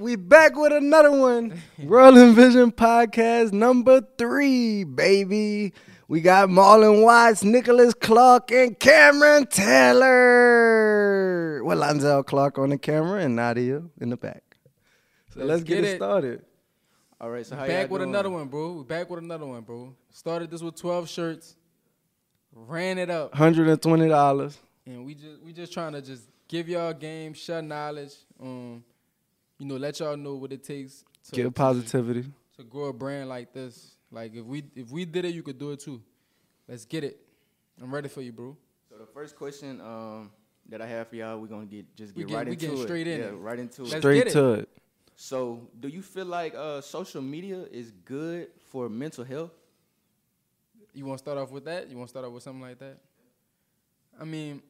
We back with another one. Rolling Vision Podcast number three, baby. We got Marlon Watts, Nicholas Clark, and Cameron Taylor. Well, Lonzel Clark on the camera and Nadia in the back. So let's, Let's get, get it started. All right, so how back with doing? another one, bro. We back with another one, bro. Started this with 12 shirts, ran it up, $120. And we just we just trying to just give y'all game, share knowledge, um, you know, let y'all know what it takes to Give to- positivity. to grow a brand like this. Like if we if we did it, you could do it too. Let's get it. I'm ready for you, bro. So the first question um, that I have for y'all, we're gonna get just get get- right we into getting it. straight in yeah, it. right into Let's it. Straight it. to it. So, do you feel like uh, social media is good for mental health? You want to start off with that? You want to start off with something like that? I mean,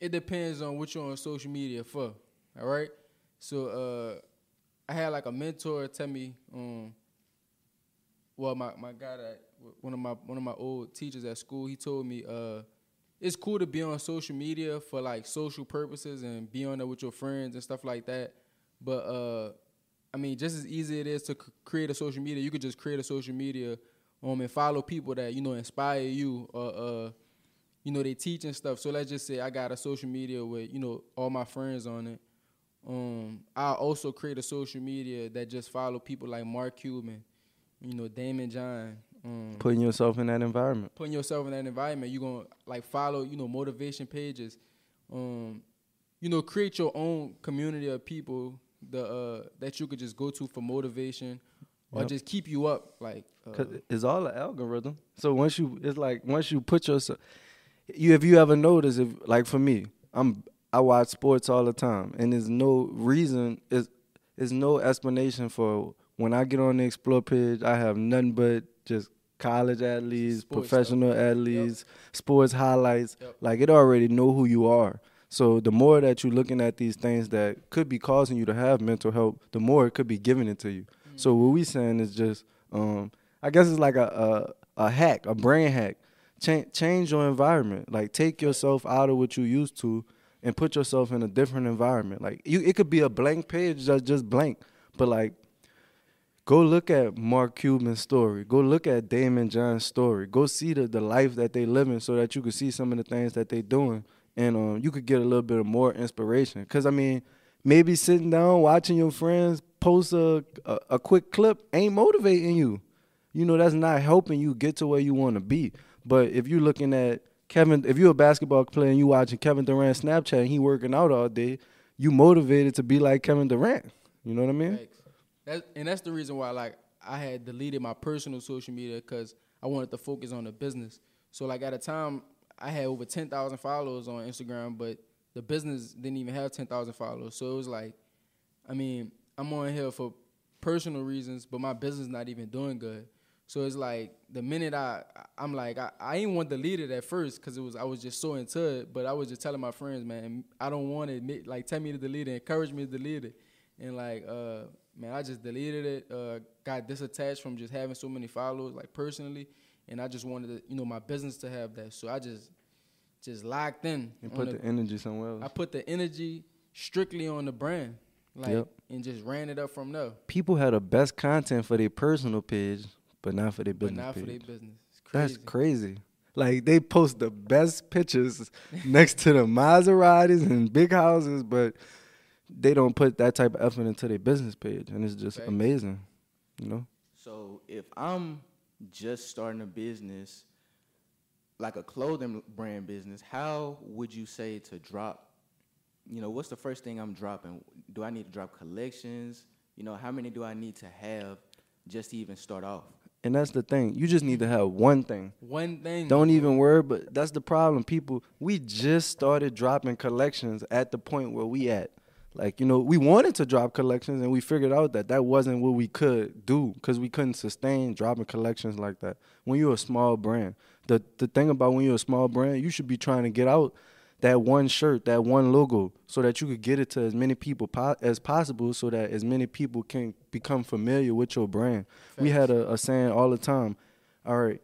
it depends on what you're on social media for. All right. So uh, I had like a mentor tell me, um, well, my, my guy that one of my one of my old teachers at school, he told me, uh, it's cool to be on social media for like social purposes and be on there with your friends and stuff like that. But uh, I mean, just as easy it is to c- create a social media, you could just create a social media um and follow people that you know inspire you or uh you know they teach and stuff. So let's just say I got a social media with you know all my friends on it. Um, I also create a social media that just follow people like Mark Cuban, you know Daymond John. Um, Putting yourself in that environment. putting yourself in that environment, you're gonna like follow, you know, motivation pages. Um, you know, create your own community of people the uh that you could just go to for motivation or Yep. just keep you up. Like uh, Cause it's all an algorithm. So once you, it's like once you put yourself, you if you ever notice, if like for me, I'm I watch sports all the time, and there's no reason, is there's no explanation for when I get on the explore page, I have nothing but just college athletes, Sports professional athletes, sports highlights. Yep. Like it already know who you are. So the more that you're looking at these things that could be causing you to have mental health, the more it could be giving it to you. So what we saying is just, um, I guess it's like a a, a hack, a brain hack. Change your environment. Like take yourself out of what you used to and put yourself in a different environment. Like you, it could be a blank page, that's just blank, but like go look at Mark Cuban's story. Go look at Daymond John's story. Go see the, the life that they living so that you can see some of the things that they're doing and um, you could get a little bit of more inspiration. Cause I mean, maybe sitting down watching your friends post a, a, a quick clip ain't motivating you. You know, that's not helping you get to where you want to be. But if you're looking at Kevin, if you're a basketball player and you watching Kevin Durant Snapchat and he working out all day, you motivated to be like Kevin Durant. You know what I mean? Facts. That, and that's the reason why like I had deleted my personal social media because I wanted to focus on the business. So like at a time I had over ten thousand followers on Instagram, but the business didn't even have ten thousand followers. So it was like, I mean, I'm on here for personal reasons, but my business not even doing good. So it's like the minute I, I'm like, I, I ain't want to delete it at first because it was I was just so into it. But I was just telling my friends, man, I don't want to admit, like, tell me to delete it, encourage me to delete it, and like, uh, man, I just deleted it. Uh, got disattached from just having so many followers, like personally, and I just wanted to, you know, my business to have that. So I just, just locked in. And put the- the energy somewhere else. I put the energy strictly on the brand, like, Yep. and just ran it up from there. People have the best content for their personal page, but not for their But business not for page. their business. It's That's crazy. crazy. Like they post the best pictures next to the Maseratis and big houses, but they don't put that type of effort into their business page, and it's just Facts. amazing. You know, So, if I'm just starting a business, like a clothing brand business, how would you say to drop? You know, what's the first thing I'm dropping? Do I need to drop collections? You know, how many do I need to have just to even start off? And that's the thing. You just need to have one thing. One thing. Don't even worry, but that's the problem. People, we just started dropping collections at the point where we at. Like you know, we wanted to drop collections, and we figured out that that wasn't what we could do because we couldn't sustain dropping collections like that. When you're a small brand, the the thing about when you're a small brand, you should be trying to get out that one shirt, that one logo, so that you could get it to as many people po- as possible, so that as many people can become familiar with your brand. We had a, a saying all the time. All right,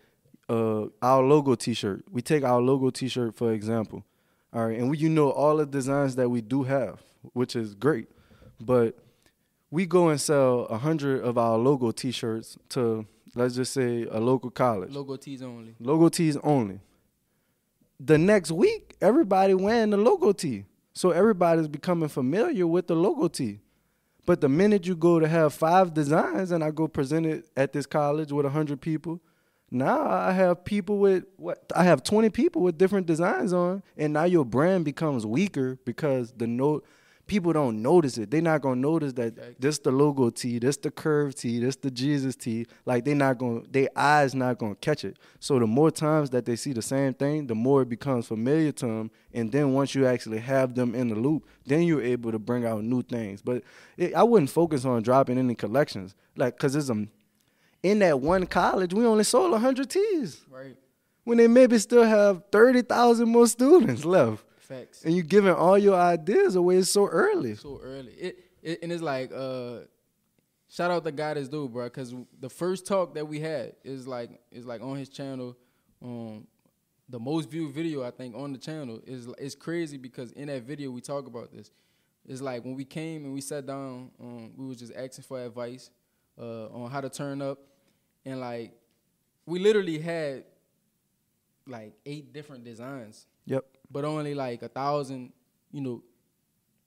uh, our logo T-shirt. We take our logo T-shirt for example. All right, and we, you know all the designs that we do have, which is great, but we go and sell a hundred of our logo T-shirts to let's just say a local college. Logo tees only. Logo tees only. The next week, everybody wearing the logo tee. So everybody's becoming familiar with the logo tee. But the minute you go to have five designs and I go present it at this college with 100 people, now I have people with what I have 20 people with different designs on and now your brand becomes weaker because the note people don't notice it. They're not gonna notice that this the logo T, this the curve T, this the Jesus T. Like they not gonna, their eyes not gonna catch it. So the more times that they see the same thing, the more it becomes familiar to them. And then once you actually have them in the loop, then you're able to bring out new things. But it, I wouldn't focus on dropping any collections, like cause it's a, in that one college we only sold hundred T's Right. when they maybe still have thirty thousand more students left. Facts. And you giving all your ideas away so early. so early. It, it and it's like uh shout out the guy that's dude, bro, cuz the first talk that we had is like is like on his channel um the most viewed video I think on the channel is it's crazy because in that video we talk about this. It's like when we came and we sat down, um, we was just asking for advice uh, on how to turn up, and like we literally had like eight different designs Yep. But only like a thousand, you know,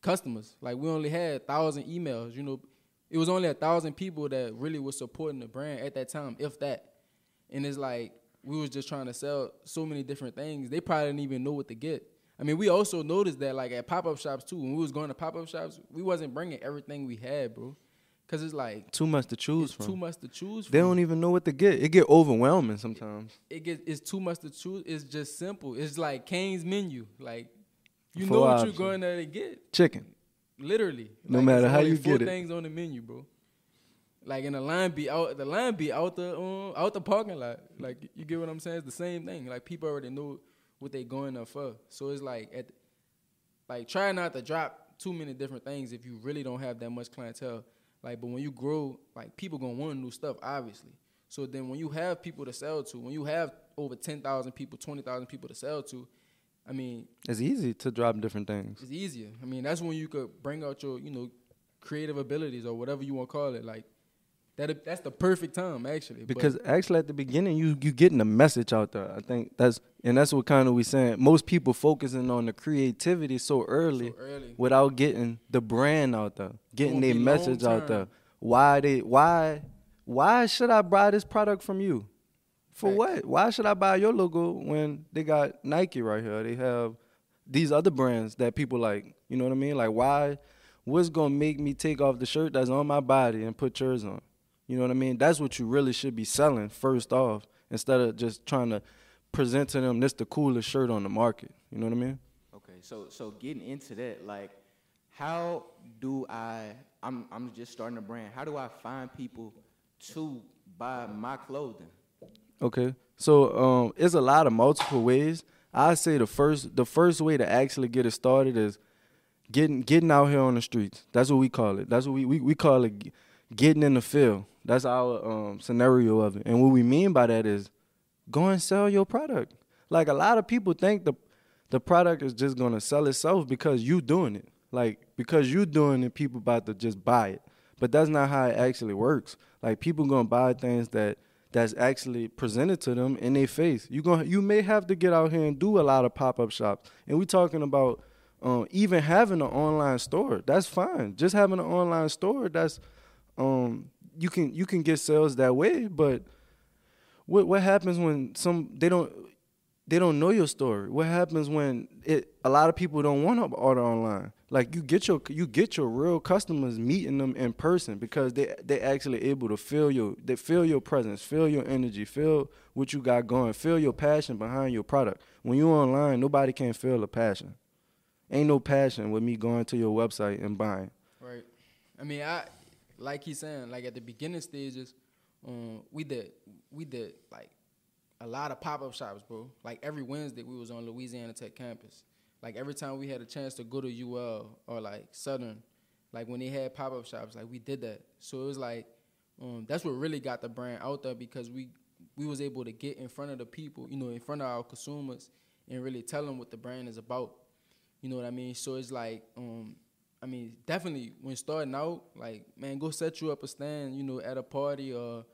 customers. Like we only had a thousand emails. You know, it was only a thousand people that really was supporting the brand at that time, if that. And it's like we was just trying to sell so many different things. They probably didn't even know what to get. I mean, we also noticed that like at pop up shops too. When we was going to pop up shops, we wasn't bringing everything we had, bro, because it's like Too much to choose it's from. too much to choose. From. They from don't even know what to get. It get overwhelming sometimes. it gets it's too much to choose. It's just simple. It's like Cane's menu. Like you Four know what options. you're going there to get. Chicken. Literally. No Like, matter how you get it. things on the menu, bro. Like in the line be out the line be out the um, out the parking lot. Like you get what I'm saying? It's the same thing. Like people already know what they going there for. So it's like at like try not to drop too many different things if you really don't have that much clientele. Like, but when you grow, like people gonna want new stuff, obviously. So then when you have people to sell to, when you have over ten thousand people, twenty thousand people to sell to, I mean, It's easy to drop different things. it's easier. I mean, that's when you could bring out your, you know, creative abilities or whatever you want to call it. Like that. That's the perfect time, actually. But Because actually at the beginning you you getting the message out there. I think that's and that's what kind of we saying. Most people focusing on the creativity so early so early. without getting the brand out there, getting their message out there. Why they why why should I buy this product from you? For what? Why should I buy your logo when they got Nike right here? They have these other brands that people like. You know what I mean? Like why what's gonna make me take off the shirt that's on my body and put yours on? You know what I mean? That's what you really should be selling first off, instead of just trying to present to them this the coolest shirt on the market. You know what I mean? Okay, so so getting into that, like, how do I? I'm I'm just starting a brand. How do I find people to buy my clothing? Okay. So um, it's a lot of multiple ways. I say the first the first way to actually get it started is getting getting out here on the streets. That's what we call it. That's what we we, we call it getting in the field. That's our um, scenario of it. And what we mean by that is go and sell your product. Like a lot of people think the the product is just gonna sell itself because you doing it. Like because you doing it, people about to just buy it. But that's not how it actually works. Like people gonna buy things that that's actually presented to them in their face. You going you may have to get out here and do a lot of pop up shops. And we talking about um, even having an online store. That's fine. Just having an online store. That's um, you can you can get sales that way. But what what happens when some they don't they don't know your story? What happens when it a lot of people don't want to order online? Like you get your you get your real customers meeting them in person because they they actually able to feel your they feel your presence, feel your energy, feel what you got going, feel your passion behind your product. When you online, nobody can feel the passion. Ain't no passion with me going to your website and buying. Right. I mean, I like he's saying, like at the beginning stages, um, we did we did like a lot of pop up shops, bro. Like every Wednesday, we was on Louisiana Tech campus. Like every time we had a chance to go to UL or like Southern, like when they had pop up shops, like we did that. So it was like um, that's what really got the brand out there because we we was able to get in front of the people, you know, in front of our consumers and really tell them what the brand is about. You know what I mean? So it's like, um, I mean, definitely when starting out, like, man, go set you up a stand, you know, at a party or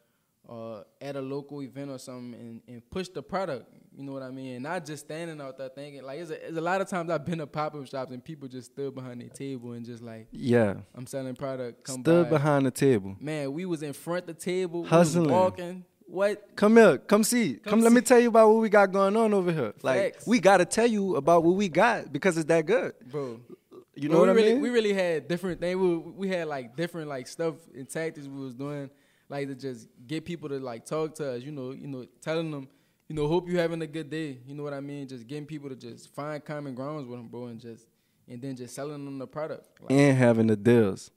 or at a local event or something and, and push the product. You know what I mean? And not just standing out there thinking like it's a, it's a lot of times I've been to pop up shops and people just stood behind their table and just like Yeah. I'm selling product. Come Stood by. behind the table. Man, we was in front the table, Hustling. walking. What? Come here, come see. Come, Come let me tell you about what we got going on over here. Like Facts. we gotta tell you about what we got because it's that good. Bro, You know we what I really, mean? We really had different things. We, we had like different like stuff and tactics we was doing, like to just get people to like talk to us. You know, you know, telling them, you know, hope you having a good day. You know what I mean? Just getting people to just find common grounds with them, bro, and just and then just selling them the product. Like, and having the deals.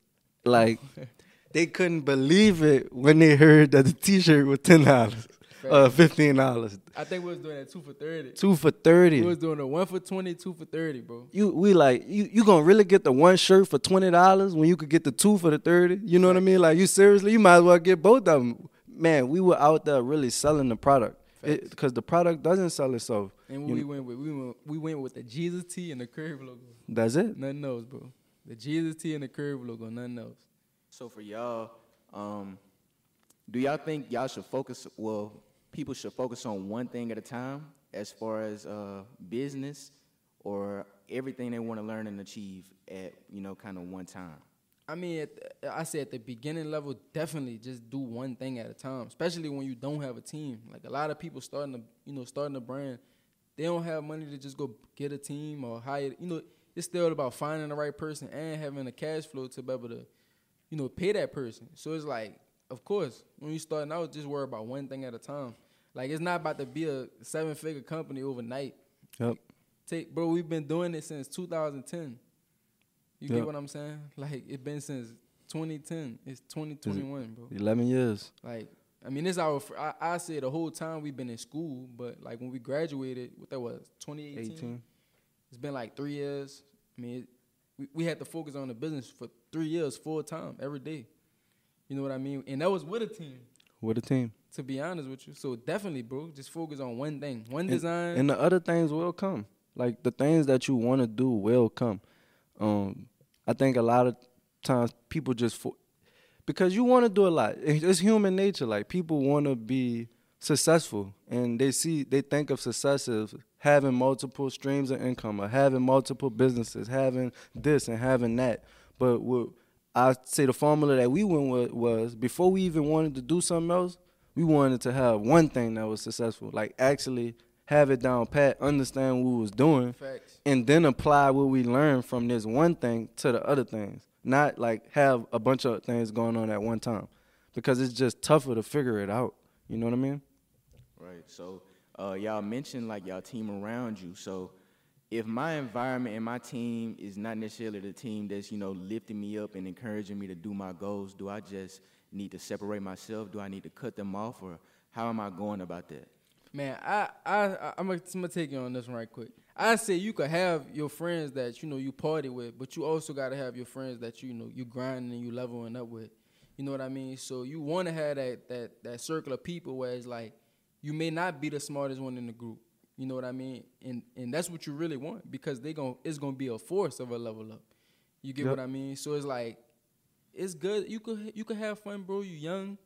Like they couldn't believe it when they heard that the T-shirt was ten dollars, uh, fifteen dollars, I think we was doing that two for thirty. two for thirty. We was doing a one for twenty, two for thirty, bro. You we like you you gonna really get the one shirt for twenty dollars when you could get the two for the thirty? You know what I mean? Like you seriously, you might as well get both of them. Man, we were out there really selling the product because the product doesn't sell itself. And You we know- went with we went we went with the Jesus T and the Curve logo. That's it. Nothing else, bro. The Jesus T and the Curve logo, nothing else. So for y'all, um, do y'all think y'all should focus? Well, people should focus on one thing at a time, as far as uh, business, or everything they want to learn and achieve at you know kind of one time. I mean, the, I say at the beginning level, definitely just do one thing at a time. Especially when you don't have a team. Like a lot of people starting to, you know, starting a brand, they don't have money to just go get a team or hire. You know, it's still about finding the right person and having a cash flow to be able to, you know, pay that person. So it's like, of course, when you starting out, just worry about one thing at a time. Like it's not about to be a seven figure company overnight. Yep. Take, bro, we've been doing it since 2010. You Yeah. get what I'm saying? Like it's been since 2010. It's 2021, bro. Eleven years. Like I mean, this our. I, I say the whole time we've been in school, but like when we graduated, what that was 2018. 18. It's been like three years. I mean, it, we we had to focus on the business for three years, full time, every day. You know what I mean? And that was with a team. With a team. To be honest with you, so definitely, bro, just focus on one thing, one And- design. And the other things will come. Like the things that you want to do will come. Um, I think a lot of times people just fo- because you want to do a lot. It's human nature. Like people want to be successful, and they see they think of success as having multiple streams of income or having multiple businesses, having this and having that. But what I say the formula that we went with was before we even wanted to do something else, we wanted to have one thing that was successful. Like actually have it down pat, understand what we was doing, Facts. and then apply what we learned from this one thing to the other things. Not like have a bunch of things going on at one time, because it's just tougher to figure it out. You know what I mean? Right. So uh, y'all mentioned like y'all team around you. So if my environment and my team is not necessarily the team that's you know lifting me up and encouraging me to do my goals, do I just need to separate myself? Do I need to cut them off, or how am I going about that? Man, I I I- I'm gonna, I'm gonna take you on this one right quick. I say you could have your friends that you know you party with, but you also gotta have your friends that you know you grinding and you leveling up with. You know what I mean? So you want to have that that that circle of people where it's like you may not be the smartest one in the group. You know what I mean? And and that's what you really want because they gon' it's gonna be a force of a level up. You get Yep. what I mean? So it's like it's good. You could you could have fun, bro. You young.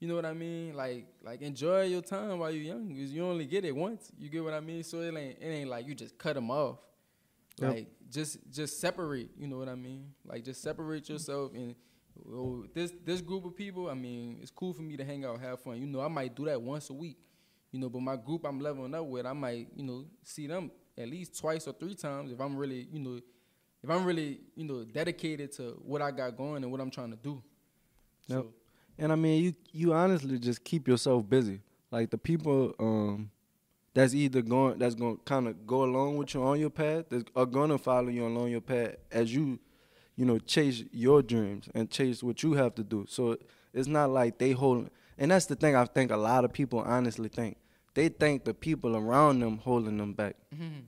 You know what I mean? Like like enjoy your time while you're young, because you only get it once. You get what I mean? So it ain't it ain't like you just cut them off. Yep. Like just just separate. You know what I mean? Like just separate yourself and. oh, This this group of people, I mean, it's cool for me to hang out, have fun. You know, I might do that once a week. You know, but my group I'm leveling up with, I might, you know, see them at least twice or three times if I'm really, you know, if I'm really, you know, dedicated to what I got going and what I'm trying to do. Yep. So And I mean, you you honestly just keep yourself busy. Like the people um, that's either going that's going to kind of go along with you on your path, that are going to follow you along your path as you, you know, chase your dreams and chase what you have to do. So it's not like they hold. And that's the thing I think a lot of people honestly think. They think the people around them holding them back. Mm-hmm.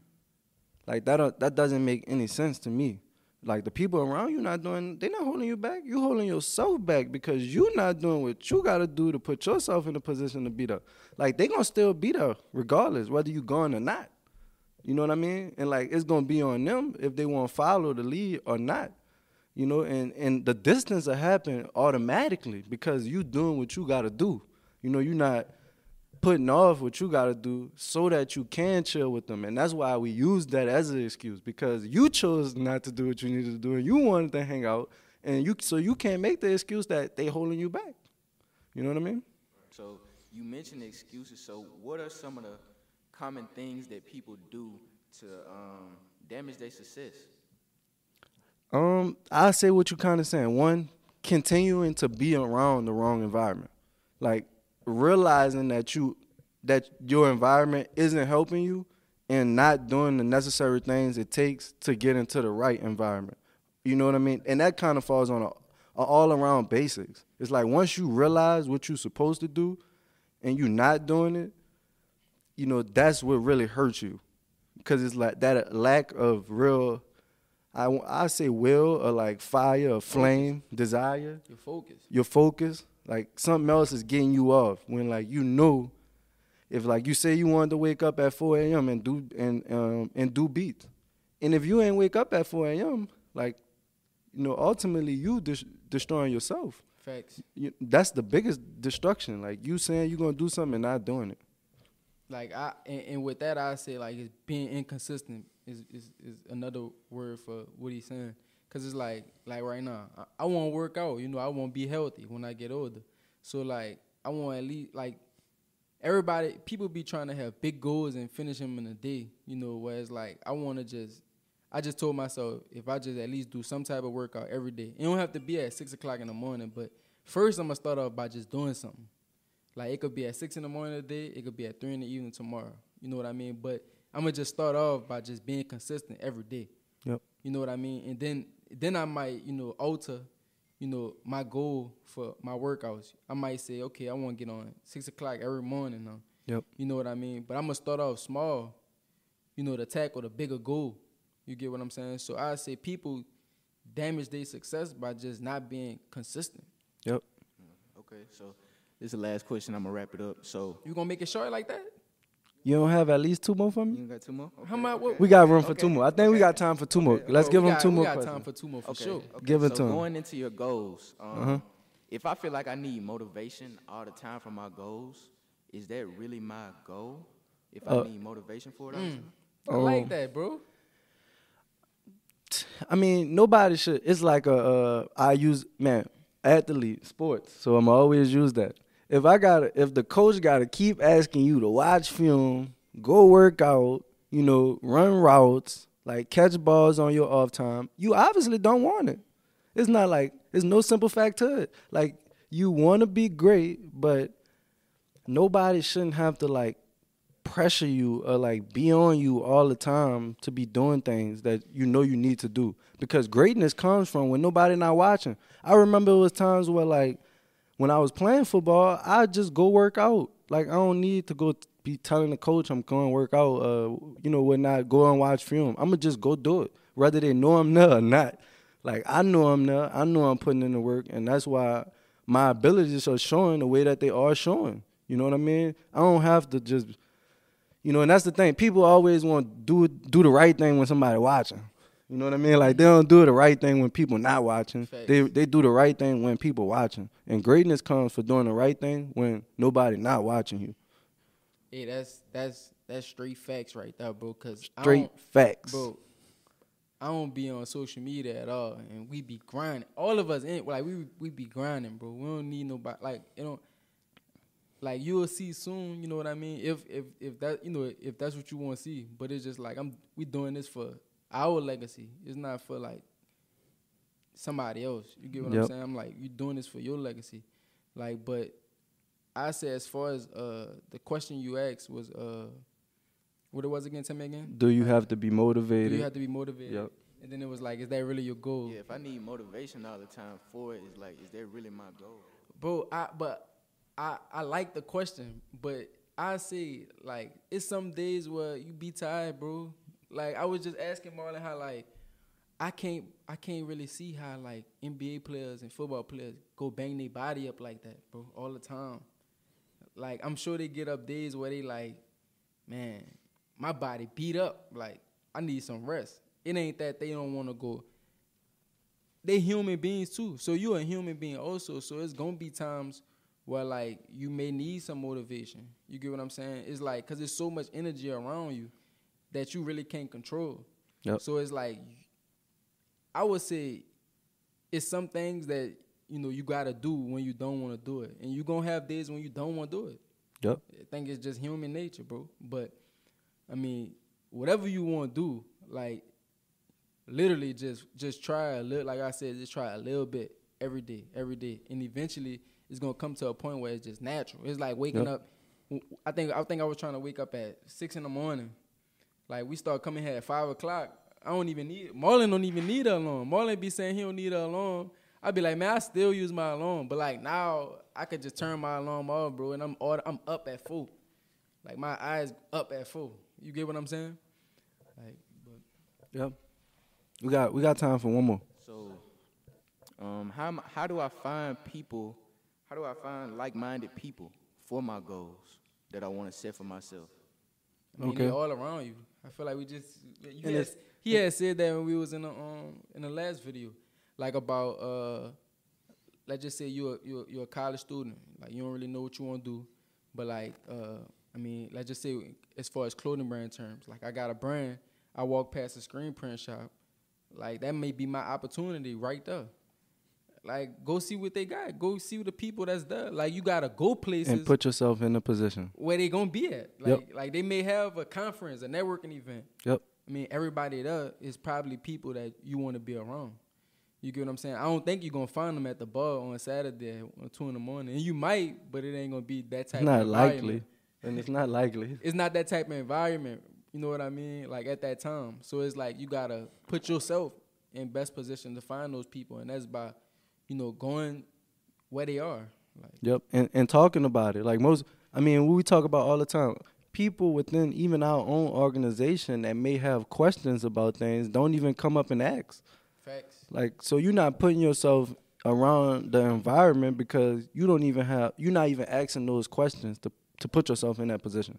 Like that that doesn't make any sense to me. Like the people around you not doing, they not holding you back. You holding yourself back because you not doing what you gotta do to put yourself in a position to be there. Like they gonna still be there regardless whether you gone or not. You know what I mean? And like it's gonna be on them if they want to follow the lead or not. You know, and and the distance will happen automatically because you doing what you gotta do. You know, you're not putting off what you gotta do so that you can chill with them. And that's why we use that as an excuse because you chose not to do what you needed to do and you wanted to hang out and you so you can't make the excuse that they holding you back. You know what I mean? So you mentioned excuses. So what are some of the common things that people do to um, damage their success? Um, I say what you kind of saying. One, continuing to be around the wrong environment, like realizing that you that your environment isn't helping you, and not doing the necessary things it takes to get into the right environment. You know what I mean? And that kind of falls on a, a all around basics. It's like once you realize what you're supposed to do, and you're not doing it, you know that's what really hurts you, because it's like that lack of real I, I say will or like fire or flame, desire, Your focus. your focus. Like something else is getting you off when like you know if like you say you wanted to wake up at 4 a.m. and do and um and do beats. And if you ain't wake up at 4 a.m., like you know, ultimately you dis- destroying yourself. Facts. You, that's the biggest destruction. Like you saying you're gonna do something and not doing it. Like I and, and with that I say like it's being inconsistent is, is is another word for what he's saying. Cause it's like like right now I, I want to work out. You know I want to be healthy when I get older. So like I want at least like everybody people be trying to have big goals and finish them in a day. You know whereas like I want to just I just told myself if I just at least do some type of workout every day. It don't have to be at six o'clock in the morning, but first I'm gonna start off by just doing something. Like it could be at six in the morning today, it could be at three in the evening tomorrow. You know what I mean? But I'm gonna just start off by just being consistent every day. Yep. You know what I mean? And then then I might, you know, alter, you know, my goal for my workouts. I might say, okay, I want to get on six o'clock every morning now. Yep. You know what I mean? But I'm gonna start off small, you know, to tackle the bigger goal. You get what I'm saying? So I say people damage their success by just not being consistent. Yep. Okay, so this is the last question. I'm gonna wrap it up. So You gonna make it short like that? You don't have at least two more for me? you got two more? How much? What, We got room for Okay. two more. I think we got time for two more. Okay. Let's Bro, give them got- two we more got questions. time for two more for Okay, sure. okay. Give it so to 'em. going into your goals, um, Uh-huh. if I feel like I need motivation all the time for my goals, is that really my goal? If I Uh, need motivation for it, all Mm. time? I like Um, that, bro. I mean, nobody should. It's like a. Uh, I use man athlete sports, so I'm always use that. If I got, if the coach got to keep asking you to watch film, go work out, you know, run routes, like catch balls on your off time, you obviously don't want it. It's not like there's no simple fact to it. Like you want to be great, but nobody shouldn't have to like pressure you or like be on you all the time to be doing things that you know you need to do because greatness comes from when nobody not watching i remember it was times where like when i was playing football i just go work out. Like i don't need to go be telling the coach i'm going to work out uh you know what not go and watch film. I'm gonna just go do it whether they know i'm there or not. Like i know i'm there. I know i'm putting in the work and that's why my abilities are showing the way that they are showing. You know what i mean? I don't have to just you know, and that's the thing. People always want to do do the right thing when somebody watching. You know what I mean? Like they don't do the right thing when people not watching. Facts. They they do the right thing when people watching. And greatness comes for doing the right thing when nobody not watching you. Hey, that's that's that's straight facts right there, bro. Cause I Straight facts. bro. I don't be on social media at all, and we be grinding. All of us, in, like we we be grinding, bro. We don't need nobody. Like you know, like you will see soon. You know what I mean? If if if that you know if that's what you want to see, but it's just like I'm we doing this for our legacy. It's not for like somebody else. You get what I'm saying? I'm like you doing this for your legacy, like. But I say as far as uh the question you asked was uh what it was again? Tell me again. Do you have to be Do motivated? you have to be motivated? Yep. And then it was like, is that really your goal, Yeah, if I need motivation all the time for it, it's like, is that really my goal? bro? I but I I like the question, but I say like it's some days where you be tired, bro. Like I was just asking Marlon how like I can't I can't really see how like NBA players and football players go bang their body up like that, bro, all the time. Like I'm sure they get up days where they like, man, my body beat up. Like I need some rest. It ain't that they don't want to go. They human beings too. So you a human being also. So it's gonna be times where like you may need some motivation. You get what I'm saying? It's like cause there's so much energy around you that you really can't control. Yep. So it's like I would say it's some things that you know you gotta do when you don't want to do it, and you gonna have days when you don't want to do it. Yep. I think it's just human nature, bro. But I mean, whatever you want to do, like literally just just try a little. Like I said, just try a little bit every day, every day, and eventually it's gonna come to a point where it's just natural. It's like waking Yep. up. I think I think I was trying to wake up at six in the morning. Like we start coming here at five o'clock. I don't even need Marlon don't even need an alarm. Marlon be saying he don't need an alarm. I'd be like, man, I still use my alarm, but like now I could just turn my alarm off, bro, and I'm all, I'm up at full. Like my eyes up at full. You get what I'm saying? Like, but Yep. We got we got time for one more. So, um, how how do I find people? How do I find like-minded people for my goals that I want to set for myself? I mean, Okay. they all around you. I feel like we just you And he had said that when we was in the um in the last video, like about uh let's just say you're you're you're a college student, like you don't really know what you want to do, but like uh I mean let's just say as far as clothing brand terms, like I got a brand, I walk past a screen print shop, like that may be my opportunity right there. Like go see what they got, go see the people that's there. Like you gotta go places And put yourself in a position. where they gonna be at. Like Yep. like they may have a conference, a networking event. Yep. I mean, everybody there is probably people that you want to be around. You get what I'm saying? I don't think you're gonna find them at the bar on Saturday at two in the morning. And you might, but it ain't gonna be that type It's not likely. And it's not likely. It's not that type of environment. You know what I mean? Like at that time. So it's like you gotta put yourself in best position to find those people, and that's by, you know, going where they are. Like Yep. And and talking about it. Like most I mean, we talk about all the time. People within even our own organization that may have questions about things don't even come up and ask. facts. Like so you're not putting yourself around the environment because you don't even have you're not even asking those questions to to put yourself in that position.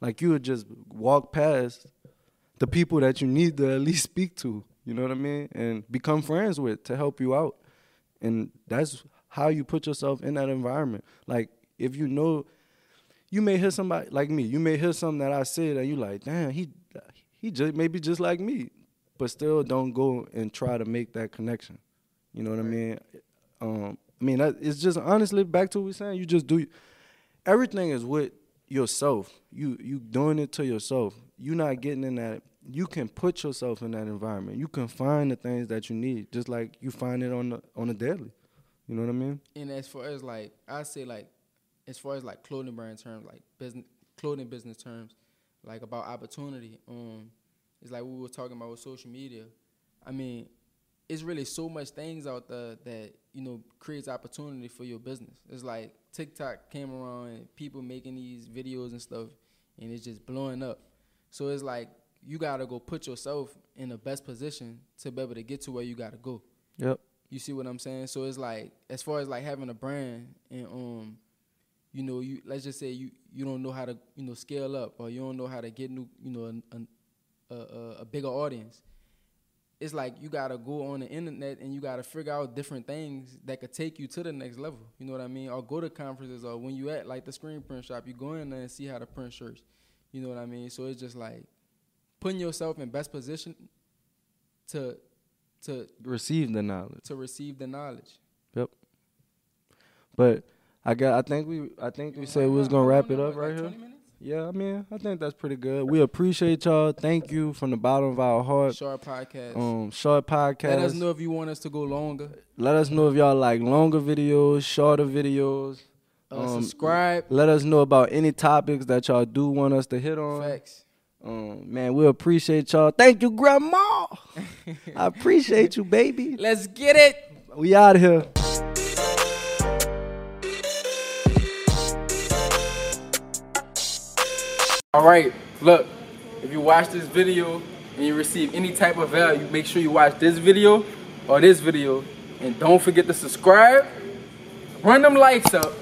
Like you would just walk past the people that you need to at least speak to, you know what I mean? And become friends with to help you out. And that's how you put yourself in that environment. Like if you know you may hear somebody like me, you may hear something that I said and you like, damn, he he just maybe just like me. But still don't go and try to make that connection. You know what I mean? Um I mean that, it's just honestly back to what we're saying, you just do everything is with yourself. You you doing it to yourself. You not getting in that. You can put yourself in that environment. You can find the things that you need, just like you find it on the on a daily. You know what I mean? And as far as like I say like as far as like clothing brand terms, like business clothing business terms, like about opportunity, um, it's like we were talking about with social media. I mean, it's really so much things out there that, you know, creates opportunity for your business. It's like TikTok came around and people making these videos and stuff and it's just blowing up. So it's like you gotta go put yourself in the best position to be able to get to where you gotta go. Yep. You see what I'm saying? So it's like as far as like having a brand and um, you know, you let's just say you you don't know how to you know scale up or you don't know how to get new you know a a, a, bigger audience. It's like you gotta go on the internet and you gotta figure out different things that could take you to the next level. You know what I mean? Or go to conferences or when you at like the screen print shop, you go in there and see how to print shirts. You know what I mean? So it's just like putting yourself in best position to to Receive the knowledge. to receive the knowledge. Yep. But I got. I think we. I think we said we was gonna wrap it up right here. Yeah, I mean, I think that's pretty good. We appreciate y'all. Thank you from the bottom of our heart. Short podcast. Um, short podcast. Let us know if you want us to go longer. Let us know if y'all like longer videos, shorter videos. Uh, Um, subscribe. Let us know about any topics that y'all do want us to hit on. Facts. Um, man, we appreciate y'all. Thank you, Grandma. I appreciate you, baby. Let's get it. We out here. All right, look, if you watch this video and you receive any type of value, make sure you watch this video or this video. And don't forget to subscribe, run them likes up,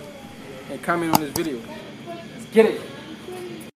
and comment on this video. Let's get it.